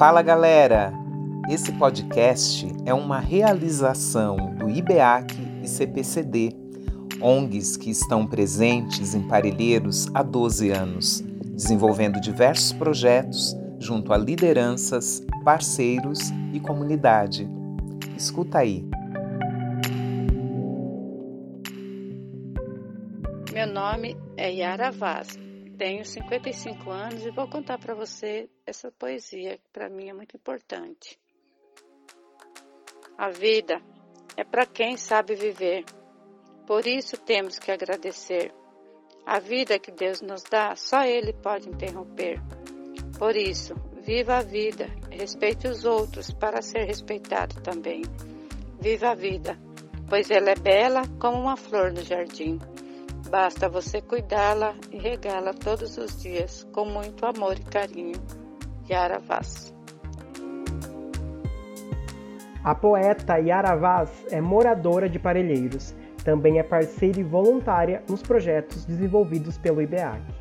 Fala galera! Esse podcast é uma realização do IBEAC e CPCD, ONGs que estão presentes em Parelheiros há 12 anos, desenvolvendo diversos projetos junto a lideranças, parceiros e comunidade. Escuta aí. Meu nome é Yara Vaz, tenho 55 anos e vou contar para você essa poesia que para mim é muito importante. A vida é para quem sabe viver, por isso temos que agradecer. A vida que Deus nos dá, só Ele pode interromper. Por isso, viva a vida, respeite os outros para ser respeitado também. Viva a vida, pois ela é bela como uma flor no jardim. Basta você cuidá-la e regá-la todos os dias com muito amor e carinho. Yara Vaz. A poeta Yara Vaz é moradora de Parelheiros. Também é parceira e voluntária nos projetos desenvolvidos pelo IBEAC.